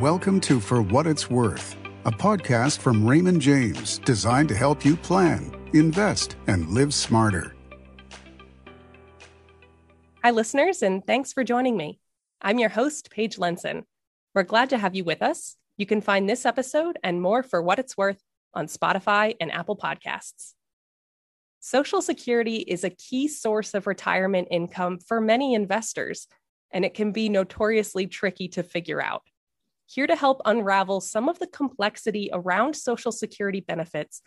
Welcome to For What It's Worth, a podcast from Raymond James designed to help you plan, invest, and live smarter. Hi, listeners, and thanks for joining me. I'm your host, Paige Lenson. We're glad to have you with us. You can find this episode and more for what it's worth on Spotify and Apple Podcasts. Social Security is a key source of retirement income for many investors, and it can be notoriously tricky to figure out. Here to help unravel some of the complexity around Social Security benefits,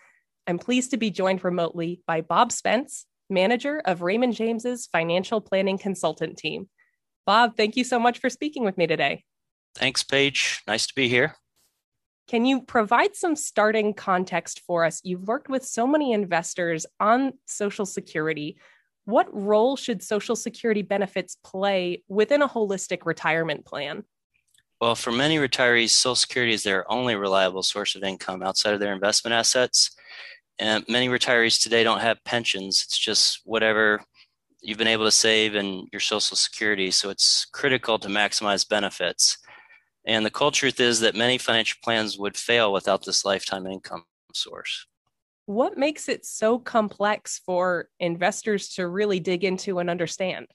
I'm pleased to be joined remotely by Bob Spence, manager of Raymond James's financial planning consultant team. Bob, thank you so much for speaking with me today. Thanks, Paige. Nice to be here. Can you provide some starting context for us? You've worked with so many investors on Social Security. What role should Social Security benefits play within a holistic retirement plan? Well, for many retirees, Social Security is their only reliable source of income outside of their investment assets. And many retirees today don't have pensions. It's just whatever you've been able to save in your Social Security. So it's critical to maximize benefits. And the cold truth is that many financial plans would fail without this lifetime income source. What makes it so complex for investors to really dig into and understand?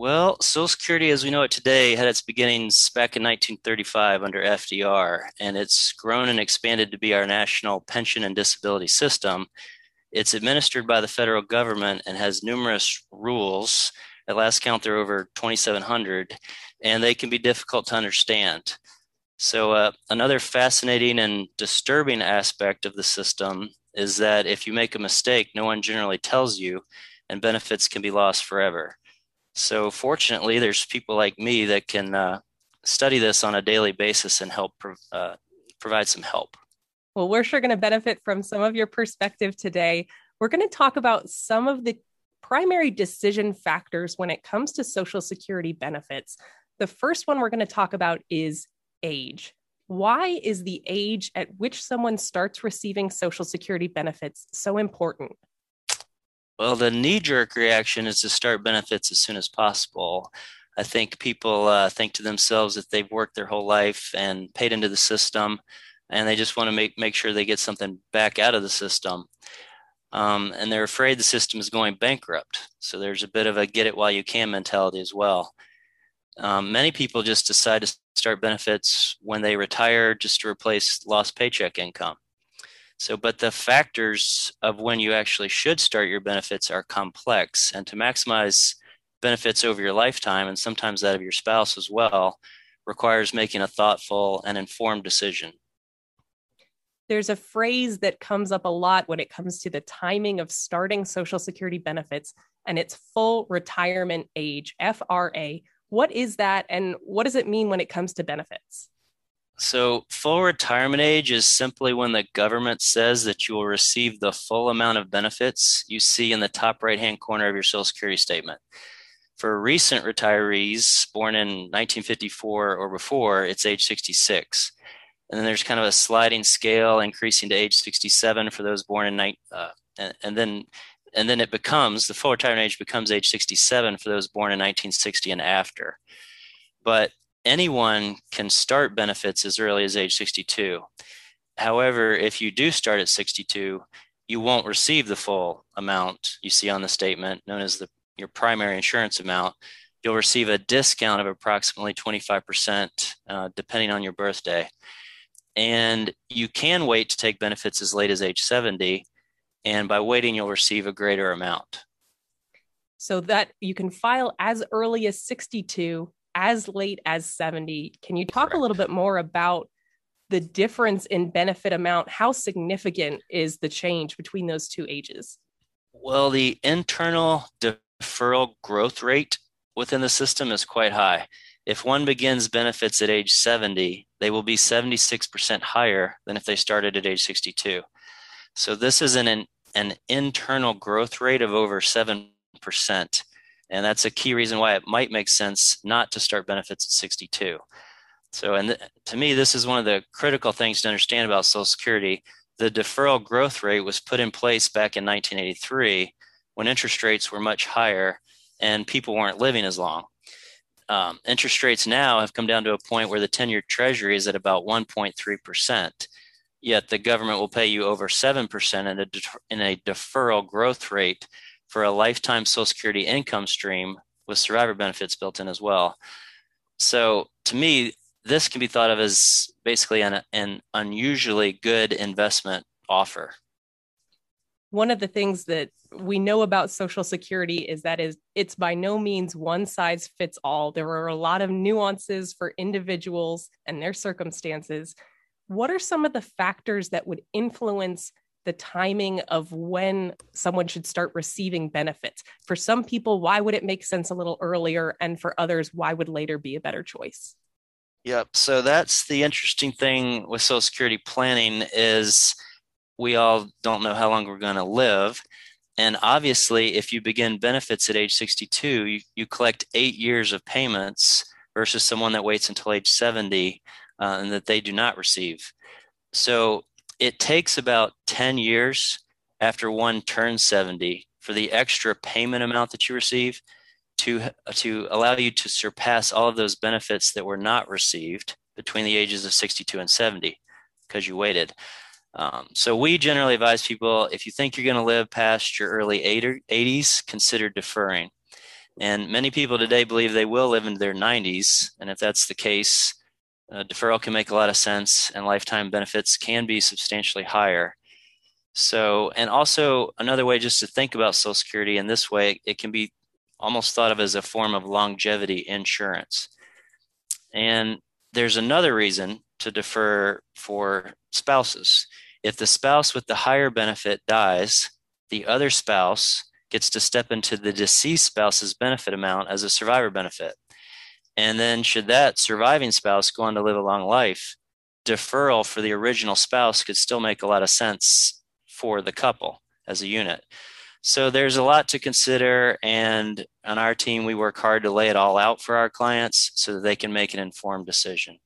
Well, Social Security as we know it today had its beginnings back in 1935 under FDR, and it's grown and expanded to be our national pension and disability system. It's administered by the federal government and has numerous rules. At last count, there are over 2,700, and they can be difficult to understand. So, uh, another fascinating and disturbing aspect of the system is that if you make a mistake, no one generally tells you, and benefits can be lost forever. So, fortunately, there's people like me that can uh, study this on a daily basis and help uh, provide some help. Well, we're sure going to benefit from some of your perspective today. We're going to talk about some of the primary decision factors when it comes to Social Security benefits. The first one we're going to talk about is age. Why is the age at which someone starts receiving Social Security benefits so important? Well, the knee jerk reaction is to start benefits as soon as possible. I think people uh, think to themselves that they've worked their whole life and paid into the system, and they just want to make, make sure they get something back out of the system. Um, and they're afraid the system is going bankrupt. So there's a bit of a get it while you can mentality as well. Um, many people just decide to start benefits when they retire just to replace lost paycheck income. So, but the factors of when you actually should start your benefits are complex, and to maximize benefits over your lifetime and sometimes that of your spouse as well requires making a thoughtful and informed decision. There's a phrase that comes up a lot when it comes to the timing of starting Social Security benefits, and it's full retirement age, FRA. What is that, and what does it mean when it comes to benefits? So, full retirement age is simply when the government says that you will receive the full amount of benefits you see in the top right hand corner of your Social Security statement. For recent retirees born in 1954 or before, it's age 66. And then there's kind of a sliding scale increasing to age 67 for those born in, uh, and, and then and then it becomes the full retirement age becomes age 67 for those born in 1960 and after. But anyone can start benefits as early as age 62. However, if you do start at 62, you won't receive the full amount you see on the statement, known as the your primary insurance amount. You'll receive a discount of approximately 25%, uh, depending on your birthday. And you can wait to take benefits as late as age 70 and by waiting, you'll receive a greater amount. So that you can file as early as 62, as late as 70. Can you talk Correct. a little bit more about the difference in benefit amount? How significant is the change between those two ages? Well, the internal deferral growth rate within the system is quite high. If one begins benefits at age 70, they will be 76% higher than if they started at age 62. So this is an, an internal growth rate of over 7%. And that's a key reason why it might make sense not to start benefits at 62. So, and th- to me, this is one of the critical things to understand about Social Security. The deferral growth rate was put in place back in 1983 when interest rates were much higher and people weren't living as long. um, interest rates now have come down to a point where the 10 year treasury is at about 1.3%. Yet the government will pay you over 7% in a, de- in a deferral growth rate for a lifetime Social Security income stream with survivor benefits built in as well. So to me, this can be thought of as basically an, an unusually good investment offer. One of the things that we know about Social Security is that is it's by no means one size fits all. There are a lot of nuances for individuals and their circumstances. What are some of the factors that would influence the timing of when someone should start receiving benefits? For some people, why would it make sense a little earlier? And for others, why would later be a better choice? Yep. So that's the interesting thing with Social Security planning is we all don't know how long we're going to live. And obviously, if you begin benefits at age 62, you, you collect eight years of payments versus someone that waits until age 70 uh, and that they do not receive. So it takes about 10 years after one turns 70 for the extra payment amount that you receive to to allow you to surpass all of those benefits that were not received between the ages of 62 and 70 because you waited. Um, so we generally advise people if you think you're going to live past your early 80s, consider deferring. And many people today believe they will live into their 90s, and if that's the case, uh, deferral can make a lot of sense, and lifetime benefits can be substantially higher. So, and also another way just to think about Social Security in this way, it can be almost thought of as a form of longevity insurance. And there's another reason to defer for spouses. If the spouse with the higher benefit dies, the other spouse gets to step into the deceased spouse's benefit amount as a survivor benefit. And then, should that surviving spouse go on to live a long life, deferral for the original spouse could still make a lot of sense for the couple as a unit. So there's a lot to consider. And on our team, we work hard to lay it all out for our clients so that they can make an informed decision.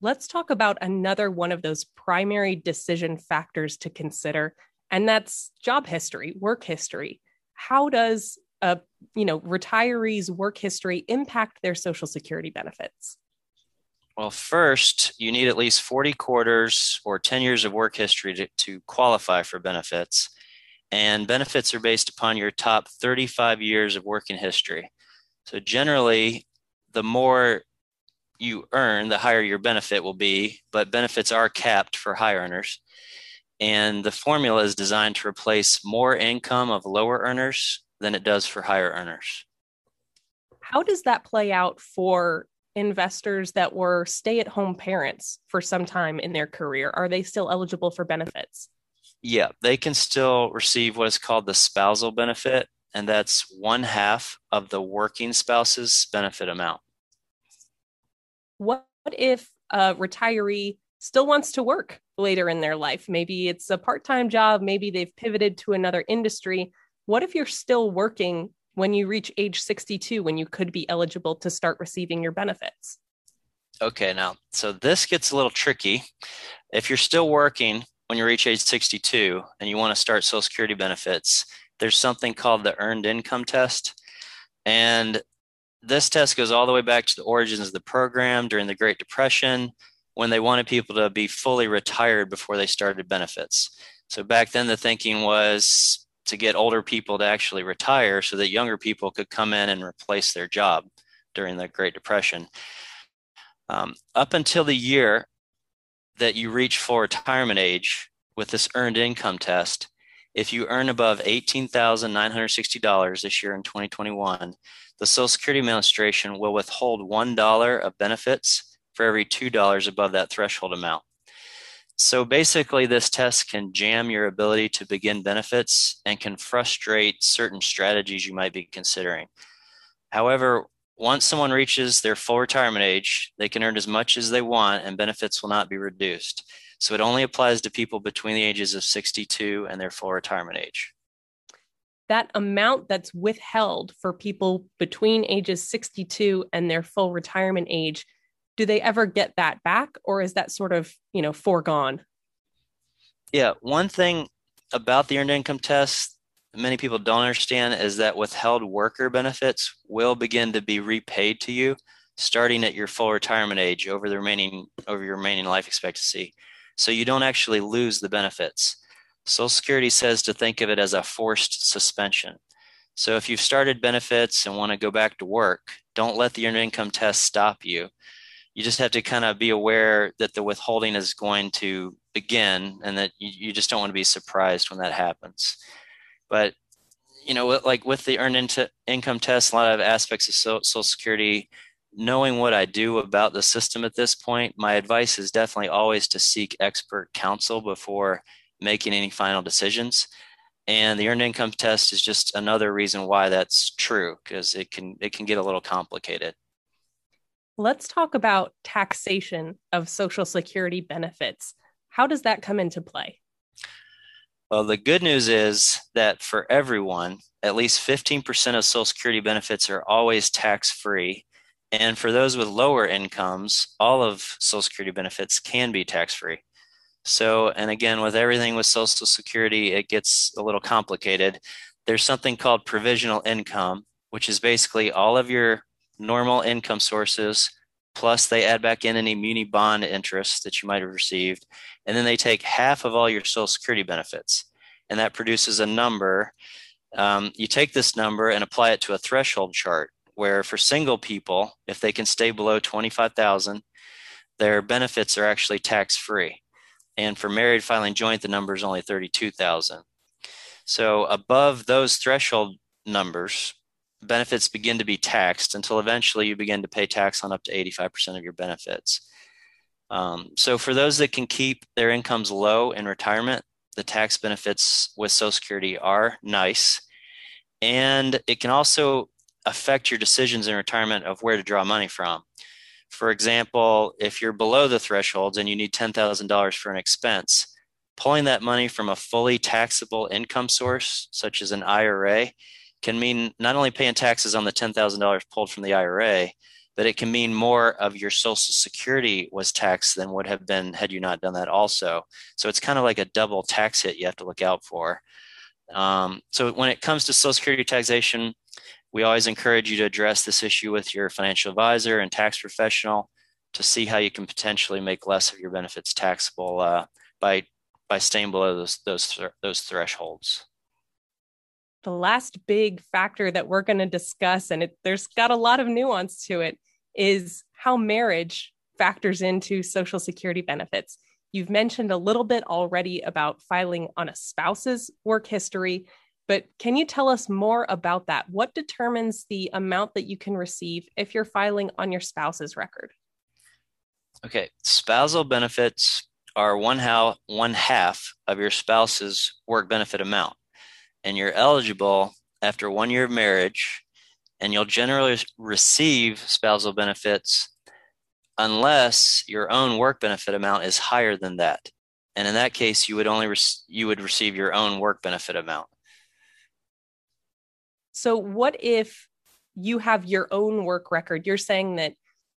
Let's talk about another one of those primary decision factors to consider, and that's job history, work history. How does a you know retirees' work history impact their Social Security benefits? Well, first, you need at least 40 quarters or 10 years of work history to, to qualify for benefits and benefits are based upon your top 35 years of working history. So generally, the more you earn, the higher your benefit will be, but benefits are capped for high earners. And the formula is designed to replace more income of lower earners than it does for higher earners. How does that play out for investors that were stay at home parents for some time in their career? Are they still eligible for benefits? yeah, they can still receive what is called the spousal benefit, and that's one half of the working spouse's benefit amount. What if a retiree still wants to work later in their life? Maybe it's a part time job, maybe they've pivoted to another industry. What if you're still working when you reach age 62 when you could be eligible to start receiving your benefits? Okay, now, so this gets a little tricky. If you're still working, when you reach age 62 and you want to start Social Security benefits, there's something called the earned income test. And this test goes all the way back to the origins of the program during the Great Depression when they wanted people to be fully retired before they started benefits. So back then, the thinking was to get older people to actually retire so that younger people could come in and replace their job during the Great Depression. Um, up until the year that you reach full retirement age with this earned income test, if you earn above $18,960 this year in 2021, the Social Security Administration will withhold $1 of benefits for every $2 above that threshold amount. So basically, this test can jam your ability to begin benefits and can frustrate certain strategies you might be considering. However, once someone reaches their full retirement age, they can earn as much as they want and benefits will not be reduced. So it only applies to people between the ages of 62 and their full retirement age. That amount that's withheld for people between ages 62 and their full retirement age, do they ever get that back or is that sort of, you know, foregone? Yeah, one thing about the earned income test many people don't understand is that withheld worker benefits will begin to be repaid to you starting at your full retirement age over the remaining over your remaining life expectancy. So you don't actually lose the benefits. Social Security says to think of it as a forced suspension. So if you've started benefits and want to go back to work, don't let the earned income test stop you. You just have to kind of be aware that the withholding is going to begin and that you, you just don't want to be surprised when that happens. But you know, like with the earned in- income test, a lot of aspects of Social Security, knowing what I do about the system at this point, my advice is definitely always to seek expert counsel before making any final decisions. And the earned income test is just another reason why that's true because it can it can get a little complicated. Let's talk about taxation of Social Security benefits. How does that come into play? Well, the good news is that for everyone, at least 15% of Social Security benefits are always tax free. And for those with lower incomes, all of Social Security benefits can be tax free. So, and again, with everything with Social Security, it gets a little complicated. There's something called provisional income, which is basically all of your normal income sources, plus they add back in any muni bond interest that you might have received. And then they take half of all your Social Security benefits. And that produces a number. Um, you take this number and apply it to a threshold chart where for single people, if they can stay below 25,000, their benefits are actually tax free. And for married filing joint, the number is only 32,000. So above those threshold numbers, benefits begin to be taxed until eventually you begin to pay tax on up to 85% of your benefits. Um, so for those that can keep their incomes low in retirement, the tax benefits with Social Security are nice. And it can also affect your decisions in retirement of where to draw money from. For example, if you're below the thresholds and you need $10,000 for an expense, pulling that money from a fully taxable income source, such as an IRA, can mean not only paying taxes on the $10,000 pulled from the IRA, but it can mean more of your Social Security was taxed than would have been had you not done that also. So it's kind of like a double tax hit you have to look out for. Um, so when it comes to Social Security taxation, we always encourage you to address this issue with your financial advisor and tax professional to see how you can potentially make less of your benefits taxable uh, by by staying below those those those thresholds. The last big factor that we're going to discuss, and it, there's got a lot of nuance to it, is how marriage factors into Social Security benefits. You've mentioned a little bit already about filing on a spouse's work history, but can you tell us more about that? What determines the amount that you can receive if you're filing on your spouse's record? Okay, spousal benefits are one how one half of your spouse's work benefit amount, and you're eligible after one year of marriage, and you'll generally receive spousal benefits unless your own work benefit amount is higher than that. And in that case, you would only re- you would receive your own work benefit amount. So, what if you have your own work record? You're saying that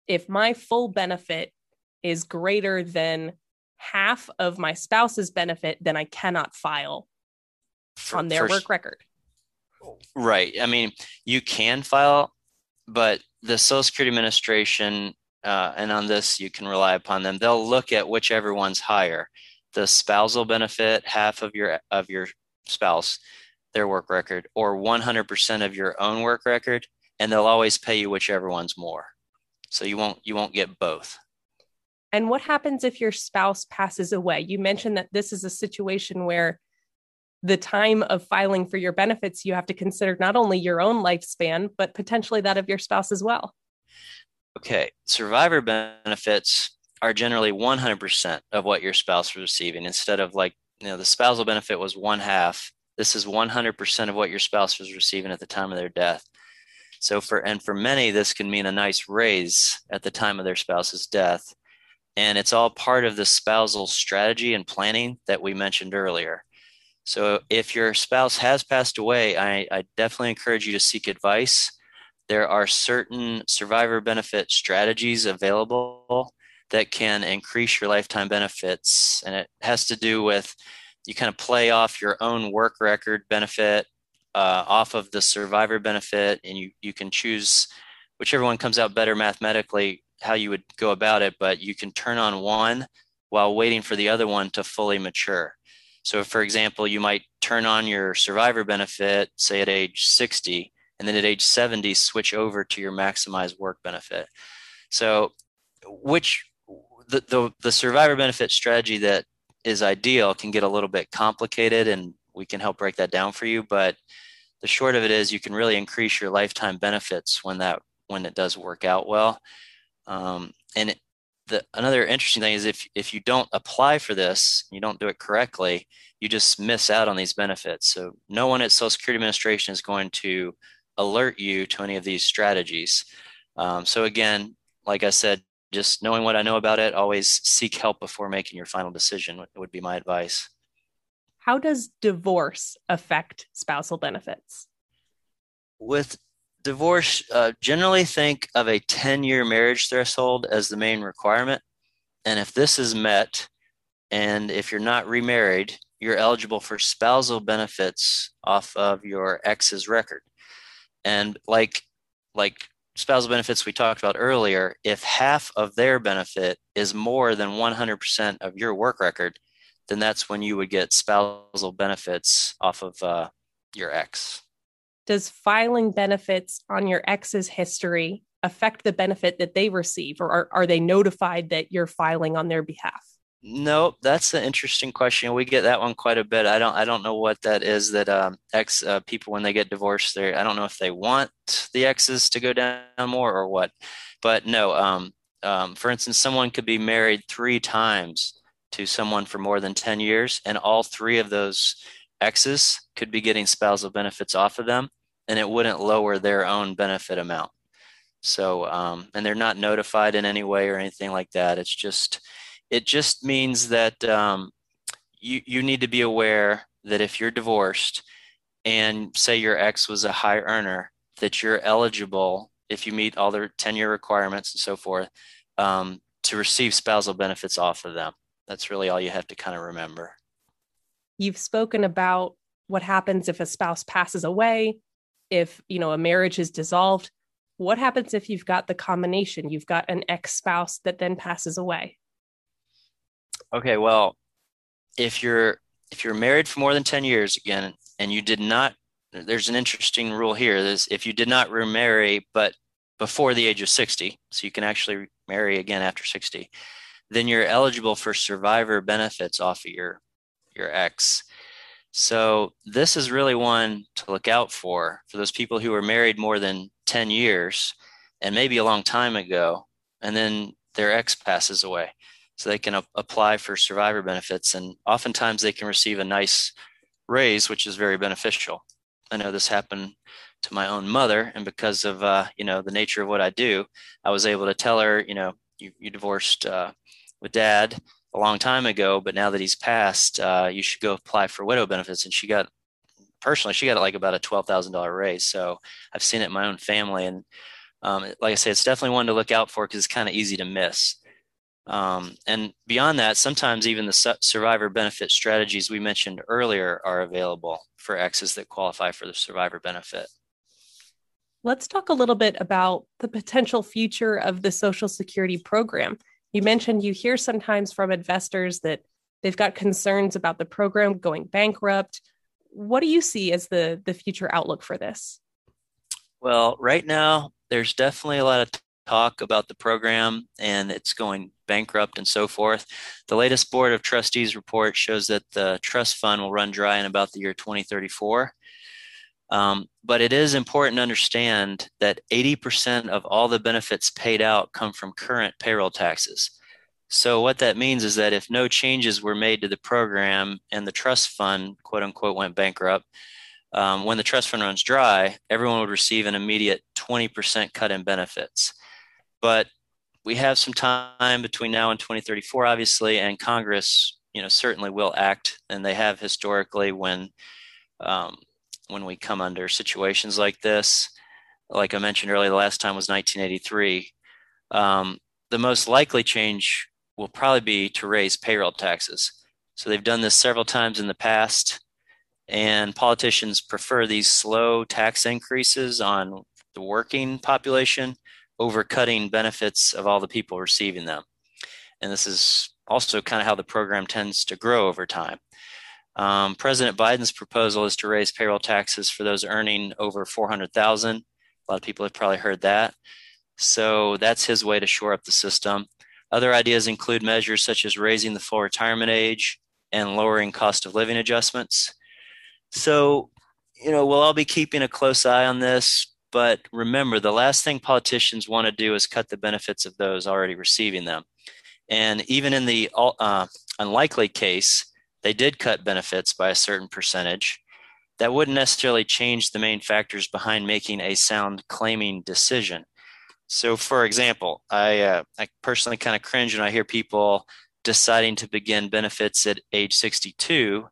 if my full benefit is greater than half of my spouse's benefit, then I cannot file for, on their for, work record. Right. I mean, you can file, but the Social Security Administration, uh, and on this you can rely upon them. They'll look at whichever one's higher, the spousal benefit, half of your of your spouse, their work record or 100% of your own work record and they'll always pay you whichever one's more so you won't you won't get both and what happens if your spouse passes away you mentioned that this is a situation where the time of filing for your benefits you have to consider not only your own lifespan but potentially that of your spouse as well okay survivor benefits are generally 100% of what your spouse was receiving instead of like you know the spousal benefit was one half this is 100% of what your spouse was receiving at the time of their death. So for and for many this can mean a nice raise at the time of their spouse's death. And it's all part of the spousal strategy and planning that we mentioned earlier. So if your spouse has passed away, I, I definitely encourage you to seek advice. There are certain survivor benefit strategies available that can increase your lifetime benefits. And it has to do with you kind of play off your own work record benefit uh, off of the survivor benefit, and you you can choose whichever one comes out better mathematically how you would go about it, but you can turn on one while waiting for the other one to fully mature. So, for example, you might turn on your survivor benefit, say at age 60, and then at age 70, switch over to your maximized work benefit. So, which the, the, the survivor benefit strategy that is ideal can get a little bit complicated, and we can help break that down for you. But the short of it is, you can really increase your lifetime benefits when that when it does work out well. Um, and the, another interesting thing is if if you don't apply for this, you don't do it correctly, you just miss out on these benefits. So no one at Social Security Administration is going to alert you to any of these strategies. Um, so again, like I said, just knowing what I know about it, always seek help before making your final decision would be my advice. How does divorce affect spousal benefits? With divorce, uh, generally think of a 10 year marriage threshold as the main requirement. And if this is met, and if you're not remarried, you're eligible for spousal benefits off of your ex's record. And like, like spousal benefits we talked about earlier, if half of their benefit is more than 100% of your work record, then that's when you would get spousal benefits off of uh, your ex does filing benefits on your ex's history affect the benefit that they receive or are, are they notified that you're filing on their behalf? No that's an interesting question. We get that one quite a bit. I don't i don't know what that is that um, ex uh, people when they get divorced they i don't know if they want the exes to go down more or what but no um, um, for instance someone could be married three times to someone for more than 10 years and all three of those exes could be getting spousal benefits off of them and it wouldn't lower their own benefit amount. So, um, and they're not notified in any way or anything like that. It's just, it just means that um, you, you need to be aware that if you're divorced and say your ex was a high earner, that you're eligible if you meet all their 10 year requirements and so forth um, to receive spousal benefits off of them. That's really all you have to kind of remember. You've spoken about what happens if a spouse passes away, if, you know, a marriage is dissolved. What happens if you've got the combination? You've got an ex-spouse that then passes away. Okay, well, if you're if you're married for more than 10 years again and you did not there's an interesting rule here is if you did not remarry but before the age of 60 so you can actually marry again after 60 then you're eligible for survivor benefits off of your your ex. So this is really one to look out for for those people who are married more than 10 years and maybe a long time ago, and then their ex passes away. So they can a- apply for survivor benefits, and oftentimes they can receive a nice raise, which is very beneficial. I know this happened to my own mother, and because of uh, you know the nature of what I do, I was able to tell her, you know, you, you divorced uh, with dad, a long time ago, but now that he's passed, uh, you should go apply for widow benefits. And she got, personally, she got like about a twelve thousand dollar raise. So I've seen it in my own family, and um, like I said, it's definitely one to look out for because it's kind of easy to miss. Um, and beyond that, sometimes even the survivor benefit strategies we mentioned earlier are available for exes that qualify for the survivor benefit. Let's talk a little bit about the potential future of the Social Security program. You mentioned you hear sometimes from investors that they've got concerns about the program going bankrupt. What do you see as the, the future outlook for this? Well, right now, there's definitely a lot of talk about the program and it's going bankrupt and so forth. The latest Board of Trustees report shows that the trust fund will run dry in about the year 2034. Um, but it is important to understand that 80% of all the benefits paid out come from current payroll taxes. So, what that means is that if no changes were made to the program and the trust fund, quote unquote, went bankrupt, um, when the trust fund runs dry, everyone would receive an immediate 20% cut in benefits. But we have some time between now and 2034, obviously, and Congress, you know, certainly will act, and they have historically when um, when we come under situations like this. Like I mentioned earlier, the last time was 1983. Um, the most likely change will probably be to raise payroll taxes. So they've done this several times in the past. And politicians prefer these slow tax increases on the working population over cutting benefits of all the people receiving them. And this is also kind of how the program tends to grow over time. Um, President Biden's proposal is to raise payroll taxes for those earning over 400,000. A lot of people have probably heard that. So that's his way to shore up the system. Other ideas include measures such as raising the full retirement age and lowering cost of living adjustments. So, you know, we'll all be keeping a close eye on this, but remember the last thing politicians want to do is cut the benefits of those already receiving them. And even in the uh, unlikely case, they did cut benefits by a certain percentage. That wouldn't necessarily change the main factors behind making a sound claiming decision. So, for example, I, uh, I personally kind of cringe when I hear people deciding to begin benefits at age 62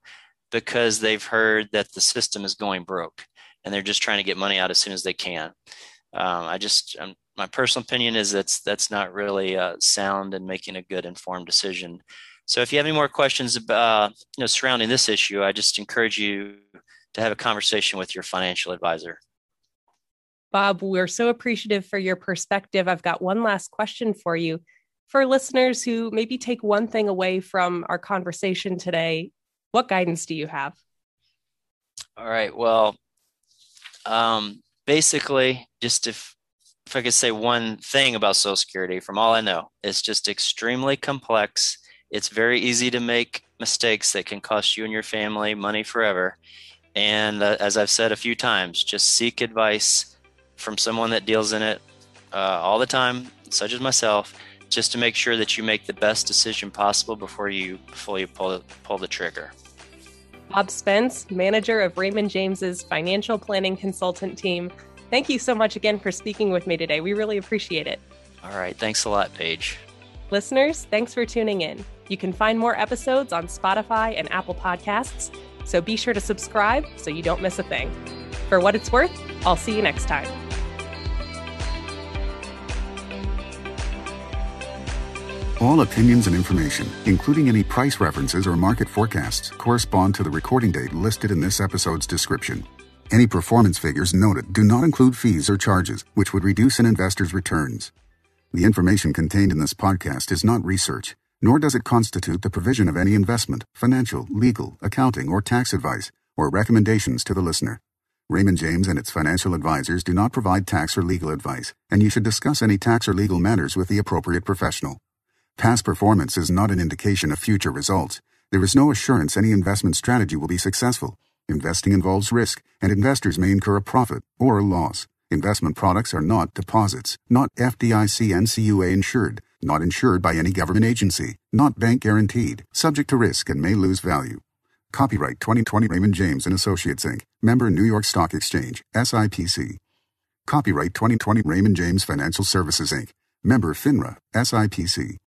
because they've heard that the system is going broke and they're just trying to get money out as soon as they can. Um, I just, um, my personal opinion is that's that's not really uh, sound and making a good informed decision. So, if you have any more questions about you know surrounding this issue, I just encourage you to have a conversation with your financial advisor. Bob, we're so appreciative for your perspective. I've got one last question for you. For listeners who maybe take one thing away from our conversation today, what guidance do you have? All right. Well, um, basically, just if if I could say one thing about Social Security, from all I know, it's just extremely complex. It's very easy to make mistakes that can cost you and your family money forever. And uh, as I've said a few times, just seek advice from someone that deals in it uh, all the time, such as myself, just to make sure that you make the best decision possible before you before you pull pull the trigger. Bob Spence, manager of Raymond James's financial planning consultant team. Thank you so much again for speaking with me today. We really appreciate it. All right, thanks a lot, Paige. Listeners, thanks for tuning in. You can find more episodes on Spotify and Apple Podcasts, so be sure to subscribe so you don't miss a thing. For what it's worth, I'll see you next time. All opinions and information, including any price references or market forecasts, correspond to the recording date listed in this episode's description. Any performance figures noted do not include fees or charges, which would reduce an investor's returns. The information contained in this podcast is not research, nor does it constitute the provision of any investment, financial, legal, accounting, or tax advice, or recommendations to the listener. Raymond James and its financial advisors do not provide tax or legal advice, and you should discuss any tax or legal matters with the appropriate professional. Past performance is not an indication of future results. There is no assurance any investment strategy will be successful. Investing involves risk, and investors may incur a profit or a loss. Investment products are not deposits, not FDIC NCUA insured, not insured by any government agency, not bank guaranteed, subject to risk and may lose value. Copyright 2020 Raymond James and Associates Inc. Member New York Stock Exchange, SIPC. Copyright 2020 Raymond James Financial Services Inc. Member FINRA, SIPC.